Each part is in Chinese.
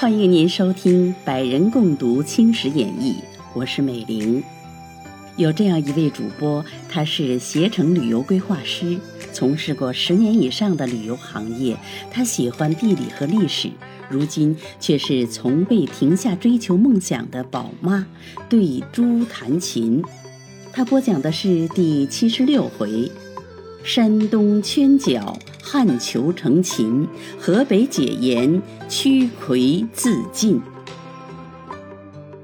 欢迎您收听《百人共读青史演义》，我是美玲。有这样一位主播，他是携程旅游规划师，从事过十年以上的旅游行业。他喜欢地理和历史，如今却是从未停下追求梦想的宝妈。对猪弹琴，他播讲的是第七十六回：山东圈角。汉裘成秦，河北解严，屈魁自尽。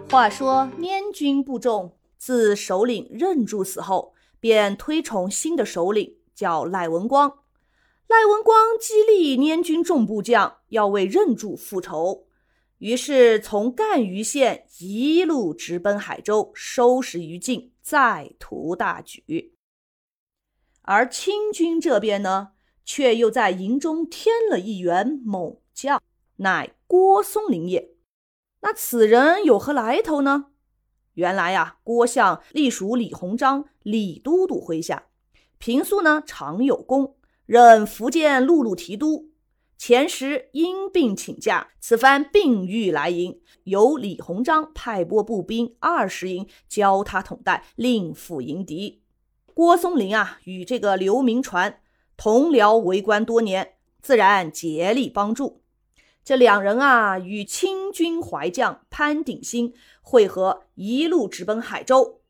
话说捻军部众自首领任柱死后，便推崇新的首领，叫赖文光。赖文光激励捻军众部将要为任柱复仇，于是从赣榆县一路直奔海州，收拾余烬，再图大举。而清军这边呢？却又在营中添了一员猛将，乃郭松龄也。那此人有何来头呢？原来呀，郭相隶属李鸿章李都督麾下，平素呢常有功，任福建陆路提督。前时因病请假，此番病愈来营，由李鸿章派拨步兵二十营，教他统带，另赴迎敌。郭松龄啊，与这个刘铭传。同僚为官多年，自然竭力帮助。这两人啊，与清军淮将潘鼎新会合，一路直奔海州，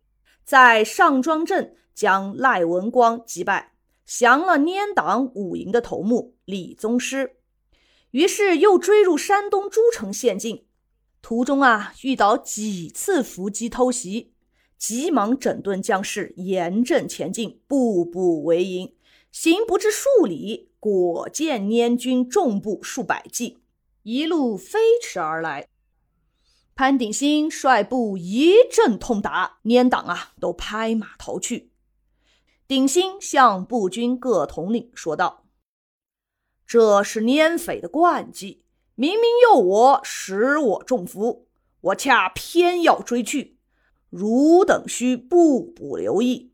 在上庄镇将赖文光击败，降了阉党五营的头目李宗师。于是又追入山东诸城县境，途中啊遇到几次伏击偷袭，急忙整顿将士，严阵前进，步步为营。行不至数里，果见捻军重步数百骑，一路飞驰而来。潘鼎新率部一阵痛打，捻党啊都拍马逃去。鼎新向步军各统领说道：“这是捻匪的惯技，明明诱我，使我中伏，我恰偏要追去。汝等须步步留意。”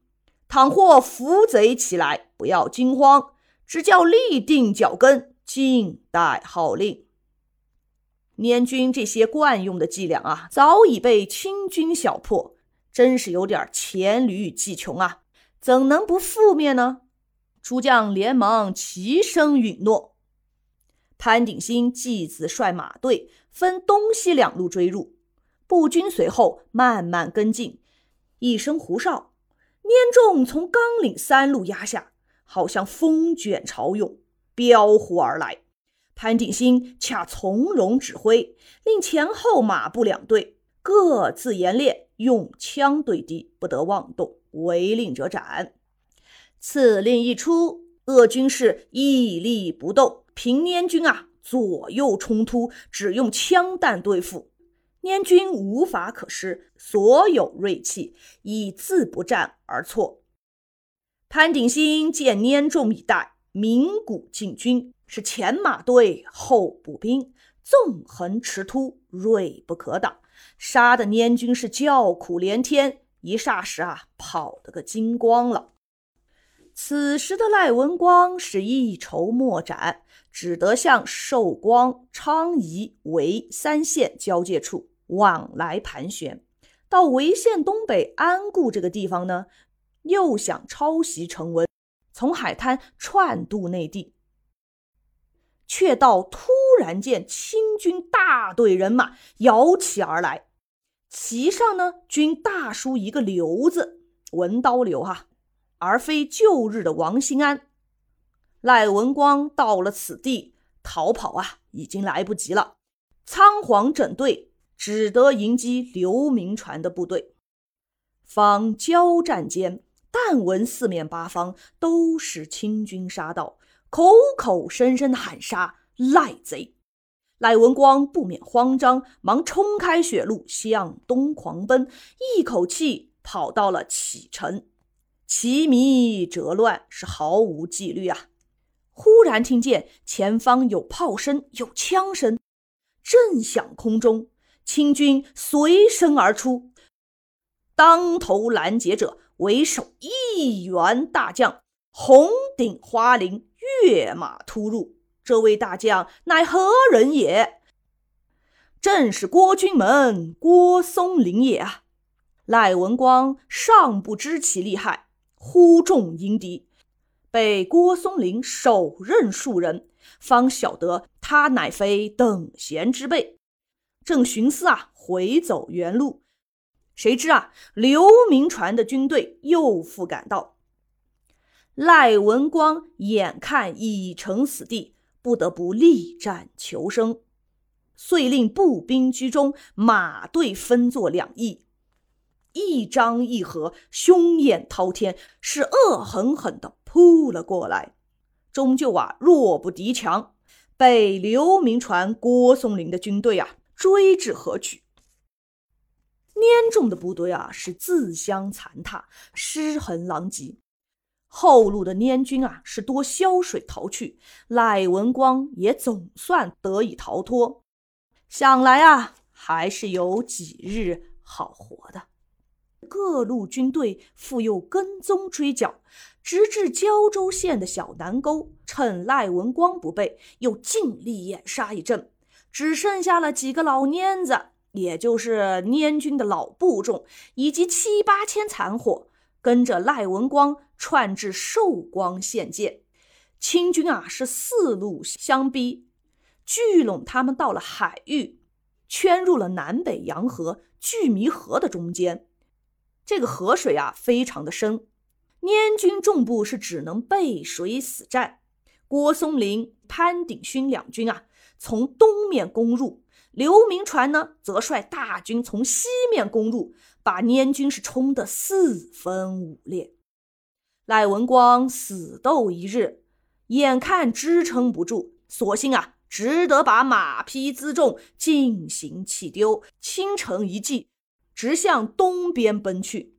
倘或伏贼起来，不要惊慌，只叫立定脚跟，静待号令。捻军这些惯用的伎俩啊，早已被清军晓破，真是有点黔驴技穷啊！怎能不覆灭呢？诸将连忙齐声允诺。潘鼎新继子率马队分东西两路追入，步军随后慢慢跟进，一声胡哨。捻众从冈岭三路压下，好像风卷潮涌，飙呼而来。潘鼎新恰从容指挥，令前后马步两队各自严列，用枪对敌，不得妄动，违令者斩。此令一出，鄂军士屹立不动，平捻军啊左右冲突，只用枪弹对付。捻军无法可施，所有锐气以自不战而挫。潘鼎新见捻众已殆，鸣鼓进军，是前马队，后步兵，纵横驰突，锐不可挡，杀的捻军是叫苦连天，一霎时啊，跑得个精光了。此时的赖文光是一筹莫展，只得向寿光、昌邑为三县交界处往来盘旋。到潍县东北安固这个地方呢，又想抄袭成文，从海滩串渡内地，却到突然见清军大队人马摇旗而来，旗上呢均大书一个“刘”字，文刀刘哈。而非旧日的王兴安、赖文光到了此地，逃跑啊，已经来不及了。仓皇整队，只得迎击刘铭传的部队。方交战间，但闻四面八方都是清军杀到，口口声声喊杀赖贼。赖文光不免慌张，忙冲开血路，向东狂奔，一口气跑到了启城。奇迷折乱，是毫无纪律啊！忽然听见前方有炮声，有枪声，震响空中。清军随声而出，当头拦截者为首一员大将，红顶花翎，跃马突入。这位大将乃何人也？正是郭君门郭松龄也啊！赖文光尚不知其厉害，呼众迎敌，被郭松龄手刃数人，方晓得他乃非等闲之辈，正寻思啊回走原路，谁知啊刘铭传的军队又复赶到，赖文光眼看已成死地。不得不力战求生，遂令步兵居中，马队分作两翼，一张一合，凶焰滔天，是恶狠狠地扑了过来。终究啊，弱不敌强，被刘铭传、郭松龄的军队啊追至河曲。粘重的部队啊是自相残踏，尸横狼藉。后路的捻军啊，是多萧水逃去，赖文光也总算得以逃脱。想来啊，还是有几日好活的。各路军队复又跟踪追剿，直至胶州县的小南沟，趁赖文光不备，又尽力掩杀一阵，只剩下了几个老蔫子，也就是捻军的老部众，以及七八千残伙。跟着赖文光窜至寿光县界，清军啊是四路相逼，聚拢他们到了海域，圈入了南北洋河巨弥河的中间。这个河水啊非常的深，捻军重部是只能背水死战。郭松龄、潘鼎勋两军啊从东面攻入。刘铭传呢，则率大军从西面攻入，把捻军是冲得四分五裂。赖文光死斗一日，眼看支撑不住，索性啊，只得把马匹辎重进行弃丢，倾城一计，直向东边奔去。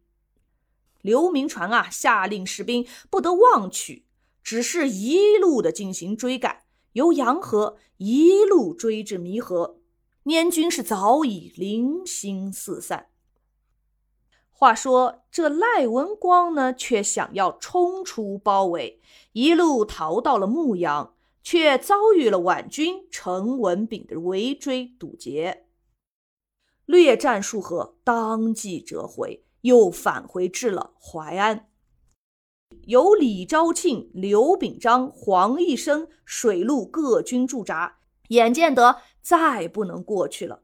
刘铭传啊，下令士兵不得忘取，只是一路的进行追赶，由洋河一路追至弥河。捻军是早已零星四散。话说这赖文光呢，却想要冲出包围，一路逃到了牧羊，却遭遇了皖军陈文炳的围追堵截，略战数合，当即折回，又返回至了淮安。由李昭庆、刘秉章、黄义生水陆各军驻扎，眼见得。再不能过去了，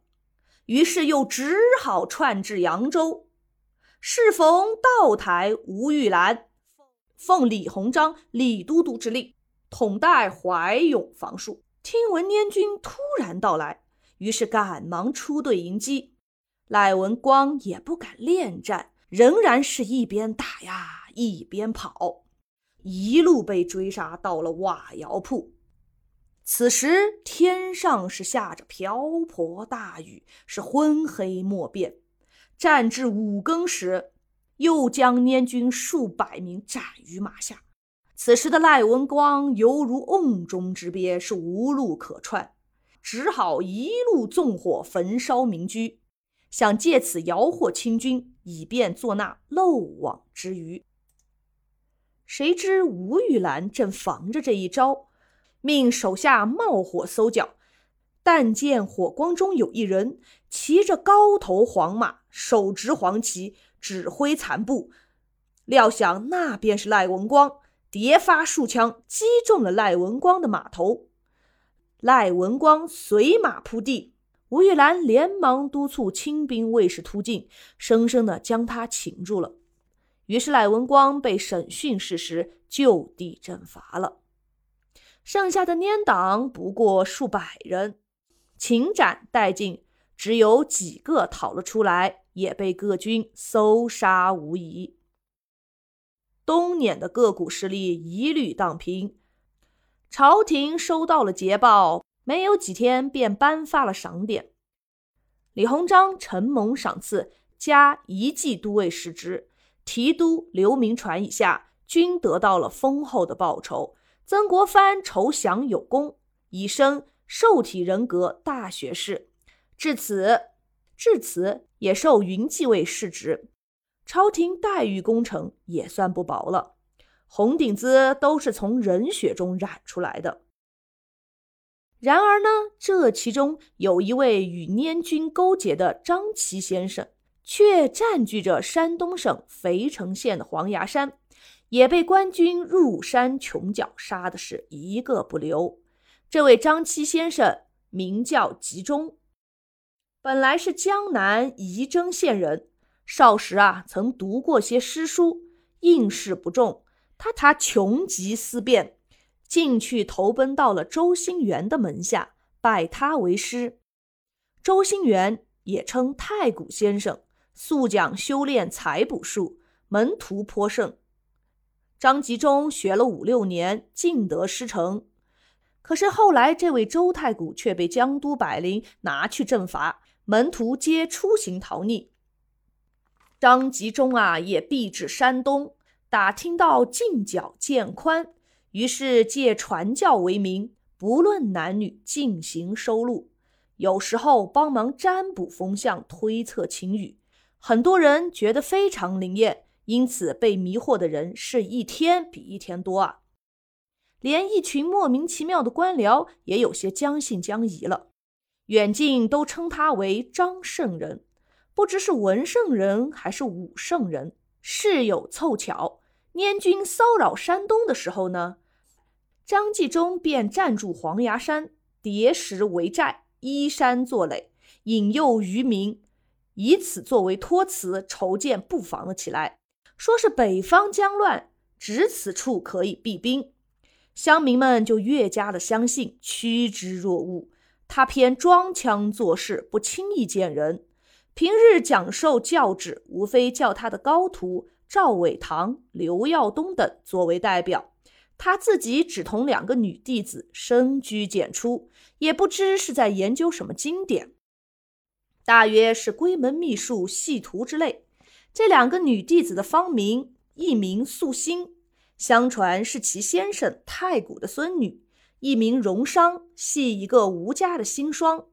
于是又只好窜至扬州。适逢道台吴玉兰奉李鸿章、李都督之令，统带淮勇防戍。听闻捻军突然到来，于是赶忙出队迎击。赖文光也不敢恋战，仍然是一边打呀一边跑，一路被追杀到了瓦窑铺。此时天上是下着瓢泼大雨，是昏黑莫辨。战至五更时，又将捻军数百名斩于马下。此时的赖文光犹如瓮中之鳖，是无路可窜，只好一路纵火焚烧民居，想借此摇惑清军，以便做那漏网之鱼。谁知吴玉兰正防着这一招。命手下冒火搜剿，但见火光中有一人骑着高头黄马，手执黄旗，指挥残部。料想那便是赖文光，叠发数枪击中了赖文光的马头。赖文光随马扑地，吴玉兰连忙督促清兵卫士突进，生生的将他擒住了。于是赖文光被审讯事实，就地正法了。剩下的阉党不过数百人，擒斩殆尽，只有几个逃了出来，也被各军搜杀无疑。东捻的各股势力一律荡平，朝廷收到了捷报，没有几天便颁发了赏典。李鸿章承蒙赏赐，加一骑都尉世职，提督刘铭传以下均得到了丰厚的报酬。曾国藩筹饷有功，以升受体人格大学士。至此，至此也受云骑尉世职，朝廷待遇功臣也算不薄了。红顶子都是从人血中染出来的。然而呢，这其中有一位与捻军勾结的张齐先生，却占据着山东省肥城县的黄崖山，也被官军入山穷剿，杀的是一个不留。这位张七先生名叫吉中，本来是江南仪征县人，少时啊曾读过些诗书，应试不中，他他穷极思变。进去投奔到了周兴元的门下，拜他为师。周兴元也称太谷先生，素讲修炼采补术，门徒颇盛。张吉中学了五六年，尽得师承。可是后来，这位周太谷却被江都百灵拿去阵法，门徒皆出行逃匿。张吉中啊，也避至山东，打听到近角渐宽。于是借传教为名，不论男女进行收录，有时候帮忙占卜风向、推测晴雨。很多人觉得非常灵验，因此被迷惑的人是一天比一天多啊！连一群莫名其妙的官僚也有些将信将疑了，远近都称他为张圣人，不知是文圣人还是武圣人。事有凑巧，捻军骚扰山东的时候呢。张纪中便占住黄崖山，叠石为寨，依山作垒，引诱渔民，以此作为托辞，筹建布防了起来。说是北方将乱，只此处可以避兵，乡民们就越加的相信，趋之若鹜。他偏装腔作势，不轻易见人。平日讲授教旨，无非叫他的高徒赵伟堂、刘耀东等作为代表。他自己只同两个女弟子深居简出，也不知是在研究什么经典，大约是闺门秘术、细图之类。这两个女弟子的芳名，一名素心，相传是其先生太古的孙女；一名荣商，系一个吴家的新双。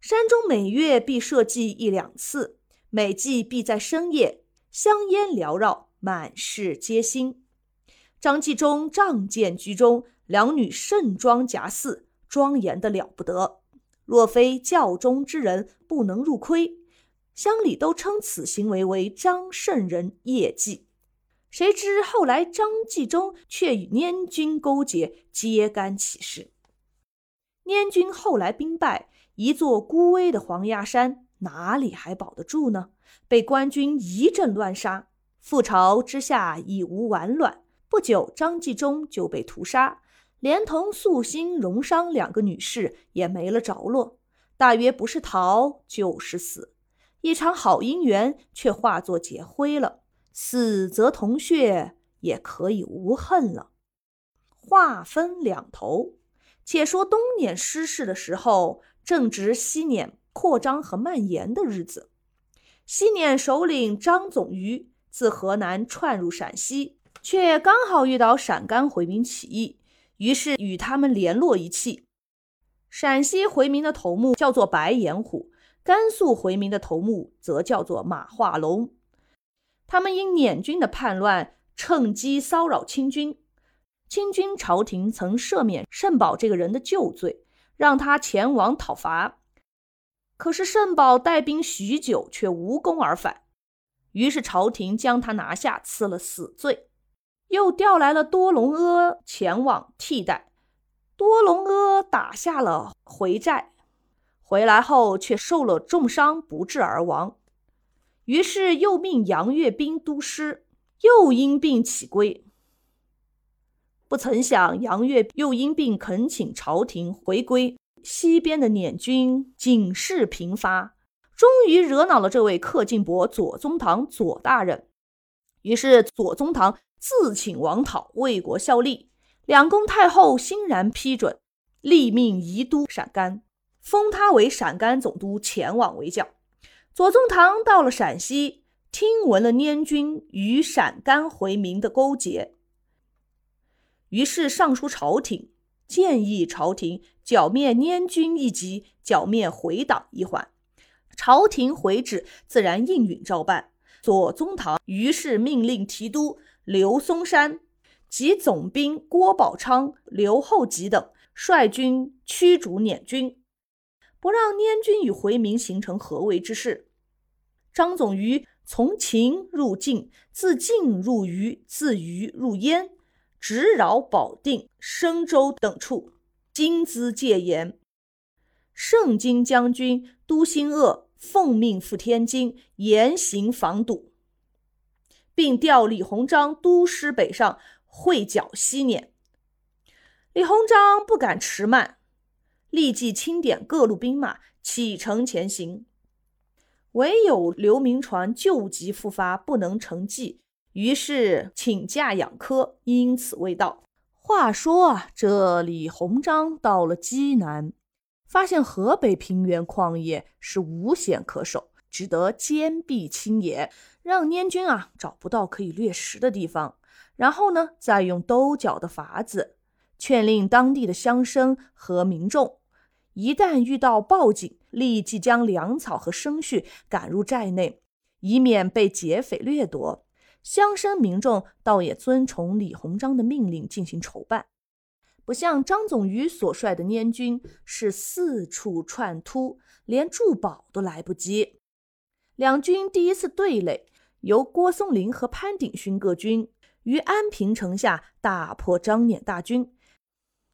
山中每月必设祭一两次，每祭必在深夜，香烟缭绕，满室皆新。张纪中仗剑居中，两女盛装夹祀，庄严的了不得。若非教中之人，不能入窥。乡里都称此行为为张圣人业绩。谁知后来张纪中却与捻军勾结，揭竿起事。捻军后来兵败，一座孤危的黄崖山哪里还保得住呢？被官军一阵乱杀，覆巢之下已无完卵。不久，张继中就被屠杀，连同素心、荣商两个女士也没了着落。大约不是逃就是死，一场好姻缘却化作劫灰了。死则同穴，也可以无恨了。话分两头，且说东捻失势的时候，正值西捻扩张和蔓延的日子。西捻首领张总瑜自河南窜入陕西。却刚好遇到陕甘回民起义，于是与他们联络一气。陕西回民的头目叫做白眼虎，甘肃回民的头目则叫做马化龙。他们因捻军的叛乱，趁机骚扰清军。清军朝廷曾赦免盛宝这个人的旧罪，让他前往讨伐。可是盛宝带兵许久，却无功而返。于是朝廷将他拿下，赐了死罪。又调来了多隆阿前往替代，多隆阿打下了回寨，回来后却受了重伤，不治而亡。于是又命杨岳斌督师，又因病起归。不曾想杨岳又因病恳请朝廷回归，西边的捻军警示频发，终于惹恼了这位克敬伯左宗棠左大人。于是左宗棠。自请王讨为国效力，两宫太后欣然批准，立命移都陕甘，封他为陕甘总督，前往为教。左宗棠到了陕西，听闻了捻军与陕甘回民的勾结，于是上书朝廷，建议朝廷剿灭捻军一级，剿灭回党一环。朝廷回旨，自然应允照办。左宗棠于是命令提督。刘松山及总兵郭宝昌、刘厚吉等率军驱逐捻军，不让捻军与回民形成合围之势。张总于从秦入晋，自晋入渝，自渝入燕，直扰保定、升州等处，金资戒严。盛京将军都兴鄂奉命赴天津，严刑防堵，并调李鸿章督师北上，会剿西捻。李鸿章不敢迟慢，立即清点各路兵马，启程前行。唯有刘铭传旧疾复发，不能成计，于是请假养科，因此未到。话说啊，这李鸿章到了济南。发现河北平原旷野是无险可守，只得坚壁清野，让捻军啊找不到可以掠食的地方。然后呢，再用兜剿的法子，劝令当地的乡绅和民众，一旦遇到报警，立即将粮草和牲畜赶入寨内，以免被劫匪掠夺。乡绅民众倒也遵从李鸿章的命令进行筹办。不像张总于所率的捻军是四处串突，连筑堡都来不及。两军第一次对垒，由郭松龄和潘鼎勋各军于安平城下大破张捻大军。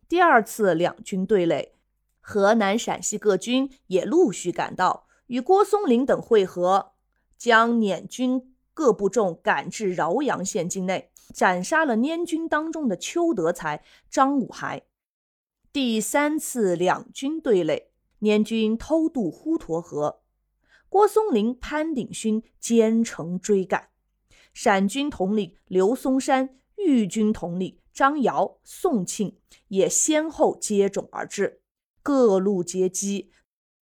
第二次两军对垒，河南、陕西各军也陆续赶到，与郭松龄等会合，将捻军各部众赶至饶阳县境内。斩杀了捻军当中的邱德才、张武海。第三次两军对垒，捻军偷渡滹沱河，郭松龄、潘鼎勋兼程追赶，陕军统领刘松山、豫军统领张尧、宋庆也先后接踵而至，各路截击。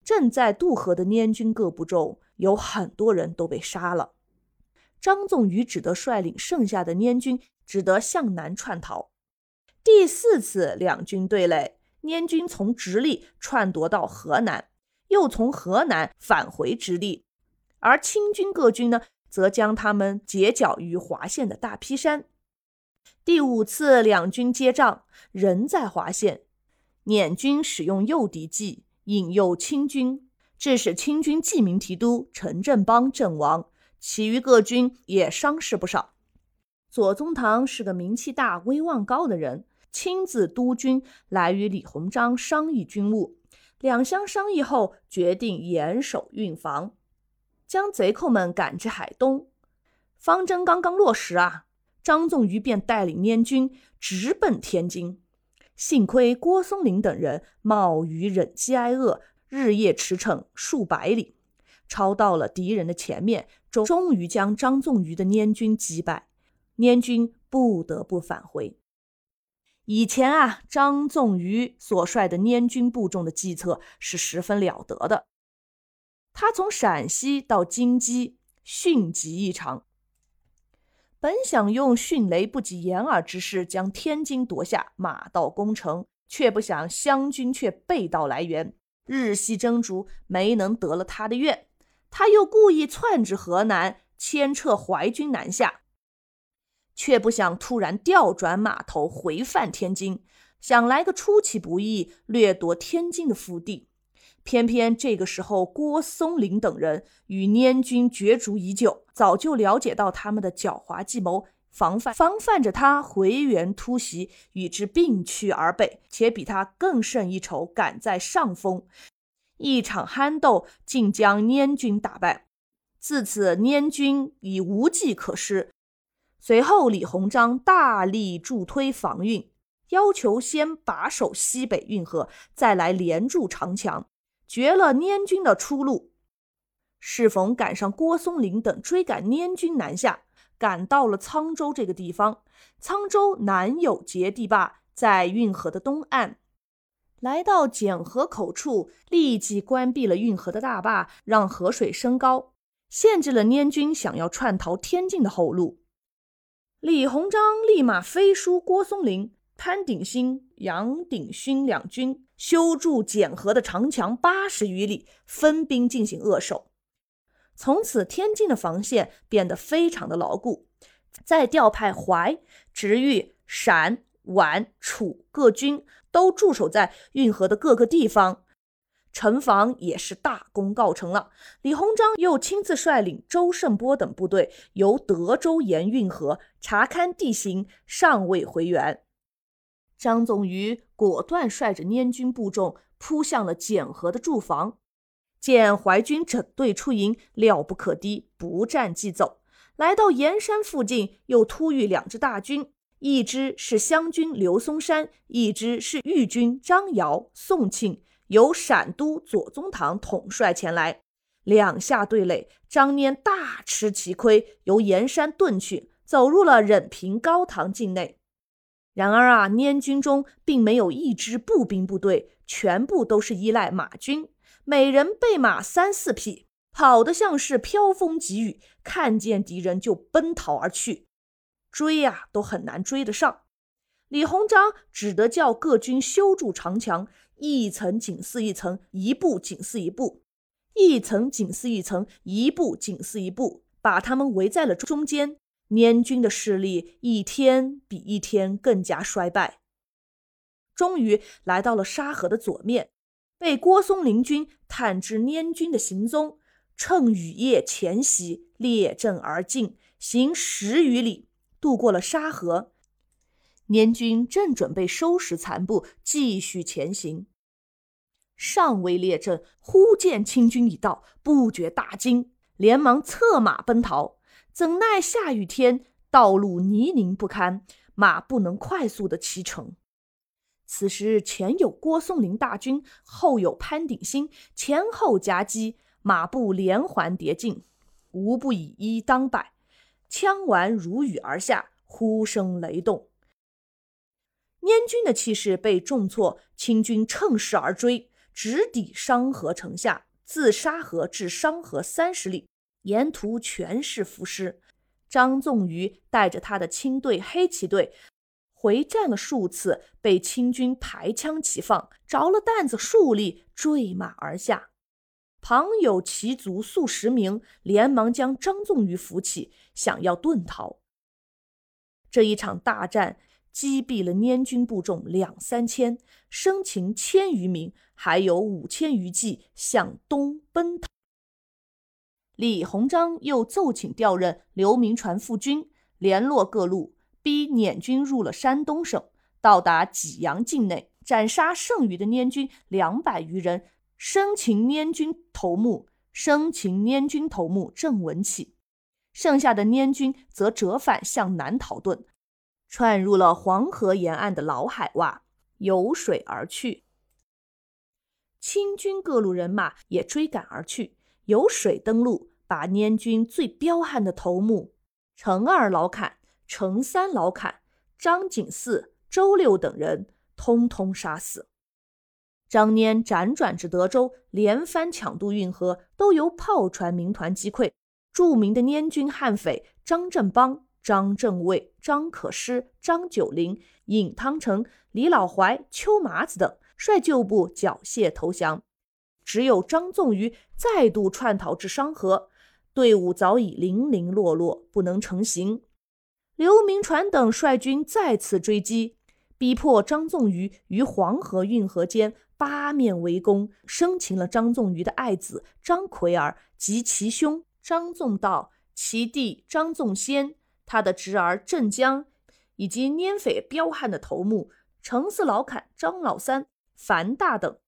正在渡河的捻军各部中，有很多人都被杀了。张纵于只得率领剩下的捻军，只得向南窜逃。第四次两军对垒，捻军从直隶篡夺到河南，又从河南返回直隶，而清军各军呢，则将他们截剿于华县的大劈山。第五次两军接仗，仍在华县，捻军使用诱敌计，引诱清军，致使清军记名提督陈振邦阵亡。其余各军也伤势不少。左宗棠是个名气大、威望高的人，亲自督军来与李鸿章商议军务。两相商议后，决定严守运防，将贼寇们赶至海东。方针刚刚落实啊，张纵于便带领捻军直奔天津。幸亏郭松龄等人冒雨忍饥挨饿，日夜驰骋数百里。超到了敌人的前面，终终于将张纵于的捻军击败，捻军不得不返回。以前啊，张纵于所率的捻军部众的计策是十分了得的。他从陕西到京畿，迅疾异常。本想用迅雷不及掩耳之势将天津夺下，马到功成，却不想湘军却背道来援，日夕争逐，没能得了他的愿。他又故意窜至河南，牵撤淮军南下，却不想突然调转马头回犯天津，想来个出其不意，掠夺天津的腹地。偏偏这个时候，郭松龄等人与捻军角逐已久，早就了解到他们的狡猾计谋，防范防范着他回援突袭，与之并驱而北，且比他更胜一筹，赶在上风。一场酣斗，竟将捻军打败。自此，捻军已无计可施。随后，李鸿章大力助推防运，要求先把守西北运河，再来连筑长墙，绝了捻军的出路。适逢赶上郭松龄等追赶捻军南下，赶到了沧州这个地方。沧州南有截地坝，在运河的东岸。来到简河口处，立即关闭了运河的大坝，让河水升高，限制了捻军想要窜逃天津的后路。李鸿章立马飞书郭松龄、潘鼎新、杨鼎勋两军，修筑简河的长墙八十余里，分兵进行扼守。从此，天津的防线变得非常的牢固。再调派淮、直豫、陕、皖、楚各军都驻守在运河的各个地方。城防也是大功告成了。李鸿章又亲自率领周盛波等部队由德州沿运河查勘地形，尚未回援。张宗禹果断率着捻军部众扑向了简河的驻防，见淮军整队出营，料不可敌，不战即走。来到盐山附近，又突遇两支大军，一支是湘军刘松山，一支是豫军张瑶、宋庆。由陕都左宗棠统帅前来，两下对垒，张拈大吃其亏，由盐山遁去，走入了任平高唐境内。然而啊，捻军中并没有一支步兵部队，全部都是依赖马军，每人备马三四匹，跑得像是飘风急雨，看见敌人就奔逃而去，追呀都很难追得上。李鸿章只得叫各军修筑长墙。一层紧似一层，一步紧似一步，一层紧似一层，一步紧似一步，把他们围在了中间。捻军的势力一天比一天更加衰败，终于来到了沙河的左面，被郭松龄军探知捻军的行踪，趁雨夜前袭，列阵而进，行十余里，渡过了沙河。捻军正准备收拾残部，继续前行。尚未列阵，忽见清军已到，不觉大惊，连忙策马奔逃。怎奈下雨天，道路泥泞不堪，马不能快速的骑乘。此时前有郭松龄大军，后有潘鼎新，前后夹击，马步连环叠进，无不以一当百，枪丸如雨而下，呼声雷动。捻军的气势被重挫，清军乘势而追。直抵商河城下，自沙河至商河三十里，沿途全是浮尸。张纵于带着他的亲队黑旗队回战了数次，被清军排枪齐放，着了担子数粒，坠马而下。旁有骑卒数十名，连忙将张纵于扶起，想要遁逃。这一场大战。击毙了捻军部众两三千，生擒千余名，还有五千余骑向东奔逃。李鸿章又奏请调任刘铭传副军，联络各路，逼捻军入了山东省，到达济阳境内，斩杀剩余的捻军两百余人，生擒捻军头目，生擒捻军头目郑文启，剩下的捻军则折返向南逃遁。窜入了黄河沿岸的老海洼，游水而去。清军各路人马也追赶而去，由水登陆，把捻军最彪悍的头目程二老坎、程三老坎、张景四、周六等人通通杀死。张拈辗转至德州，连番抢渡运河，都由炮船民团击溃。著名的捻军悍匪张振邦。张正卫、张可师、张九龄、尹汤成、李老怀、邱麻子等率旧部缴械投降，只有张纵于再度窜逃至商河，队伍早已零零落落，不能成行。刘铭传等率军再次追击，逼迫张纵于于黄河运河间八面围攻，生擒了张纵于的爱子张奎儿及其兄张纵道、其弟张纵先。他的侄儿郑江，以及捻匪彪悍的头目程四老坎、张老三、樊大等，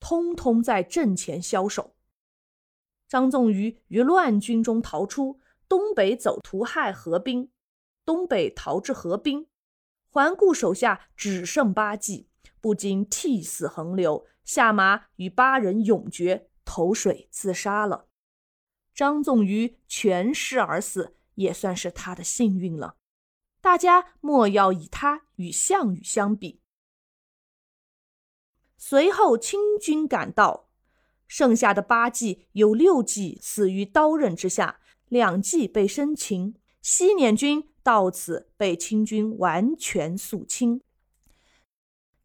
通通在阵前枭首。张纵于于乱军中逃出，东北走屠害河滨，东北逃至河滨，环顾手下只剩八骑，不禁涕泗横流，下马与八人永决，投水自杀了。张纵于全尸而死。也算是他的幸运了。大家莫要以他与项羽相比。随后清军赶到，剩下的八骑有六骑死于刀刃之下，两骑被生擒。西捻军到此被清军完全肃清。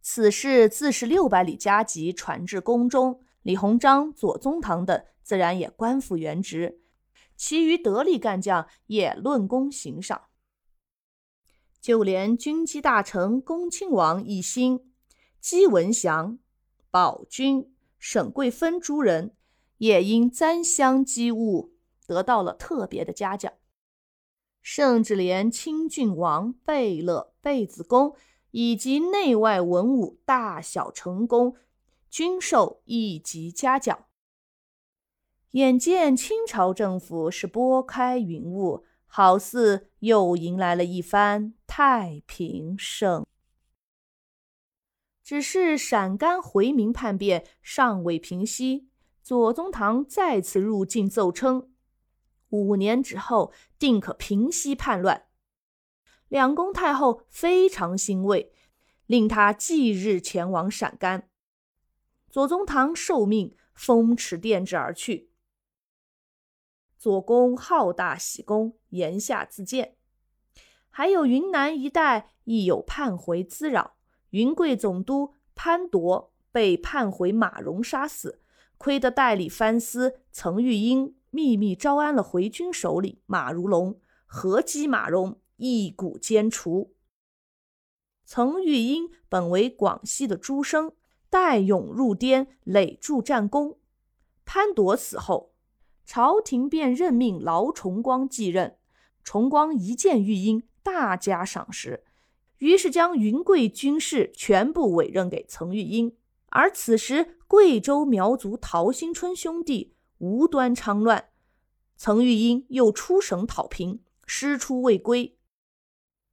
此事自是六百里加急传至宫中，李鸿章、左宗棠等自然也官复原职。其余得力干将也论功行赏。就连军机大臣恭亲王奕欣、姬文祥、宝军、沈桂芬诸人，也因簪香机物得到了特别的嘉奖。甚至连清郡王贝勒、贝子公以及内外文武大小臣工，均受一级嘉奖。眼见清朝政府是拨开云雾，好似又迎来了一番太平盛。只是陕甘回民叛变尚未平息，左宗棠再次入境奏称，五年之后定可平息叛乱。两宫太后非常欣慰，令他即日前往陕甘。左宗棠受命，风驰电掣而去。左公好大喜功，言下自荐。还有云南一带亦有叛回滋扰，云贵总督潘铎被叛回马荣杀死，亏得代理藩司曾玉英秘密招安了回军首领马如龙，合击马荣，一鼓歼除。曾玉英本为广西的诸生，带勇入滇，累筑战功。潘铎死后。朝廷便任命劳崇光继任，崇光一见玉英，大加赏识，于是将云贵军事全部委任给曾玉英。而此时，贵州苗族陶兴春兄弟无端昌乱，曾玉英又出省讨平，师出未归。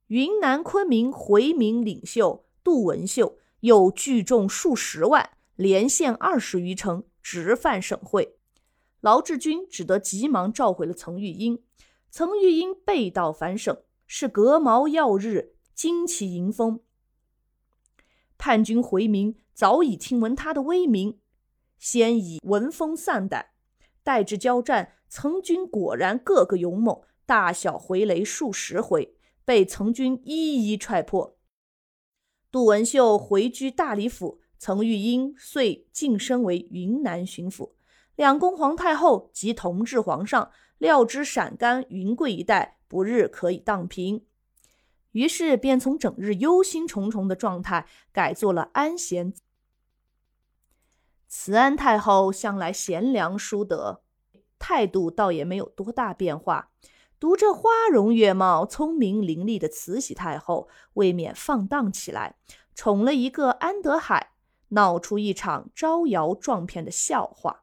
云南昆明回民领袖杜文秀又聚众数十万，连线二十余城，直犯省会。劳志军只得急忙召回了曾玉英。曾玉英背道反省，是隔毛耀日，旌旗迎风。叛军回民早已听闻他的威名，先已闻风丧胆。待至交战，曾军果然个个勇猛，大小回雷数十回，被曾军一一踹破。杜文秀回居大理府，曾玉英遂晋升为云南巡抚。两宫皇太后及同治皇上料知陕甘、云贵一带不日可以荡平，于是便从整日忧心忡忡的状态改做了安闲。慈安太后向来贤良淑德，态度倒也没有多大变化。读着花容月貌、聪明伶俐的慈禧太后，未免放荡起来，宠了一个安德海，闹出一场招摇撞骗的笑话。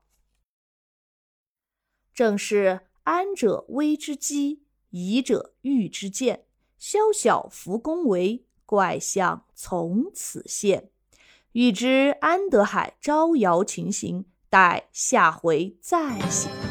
正是安者危之机，疑者欲之见。宵小福宫闱，怪象从此现。欲知安德海招摇情形，待下回再写。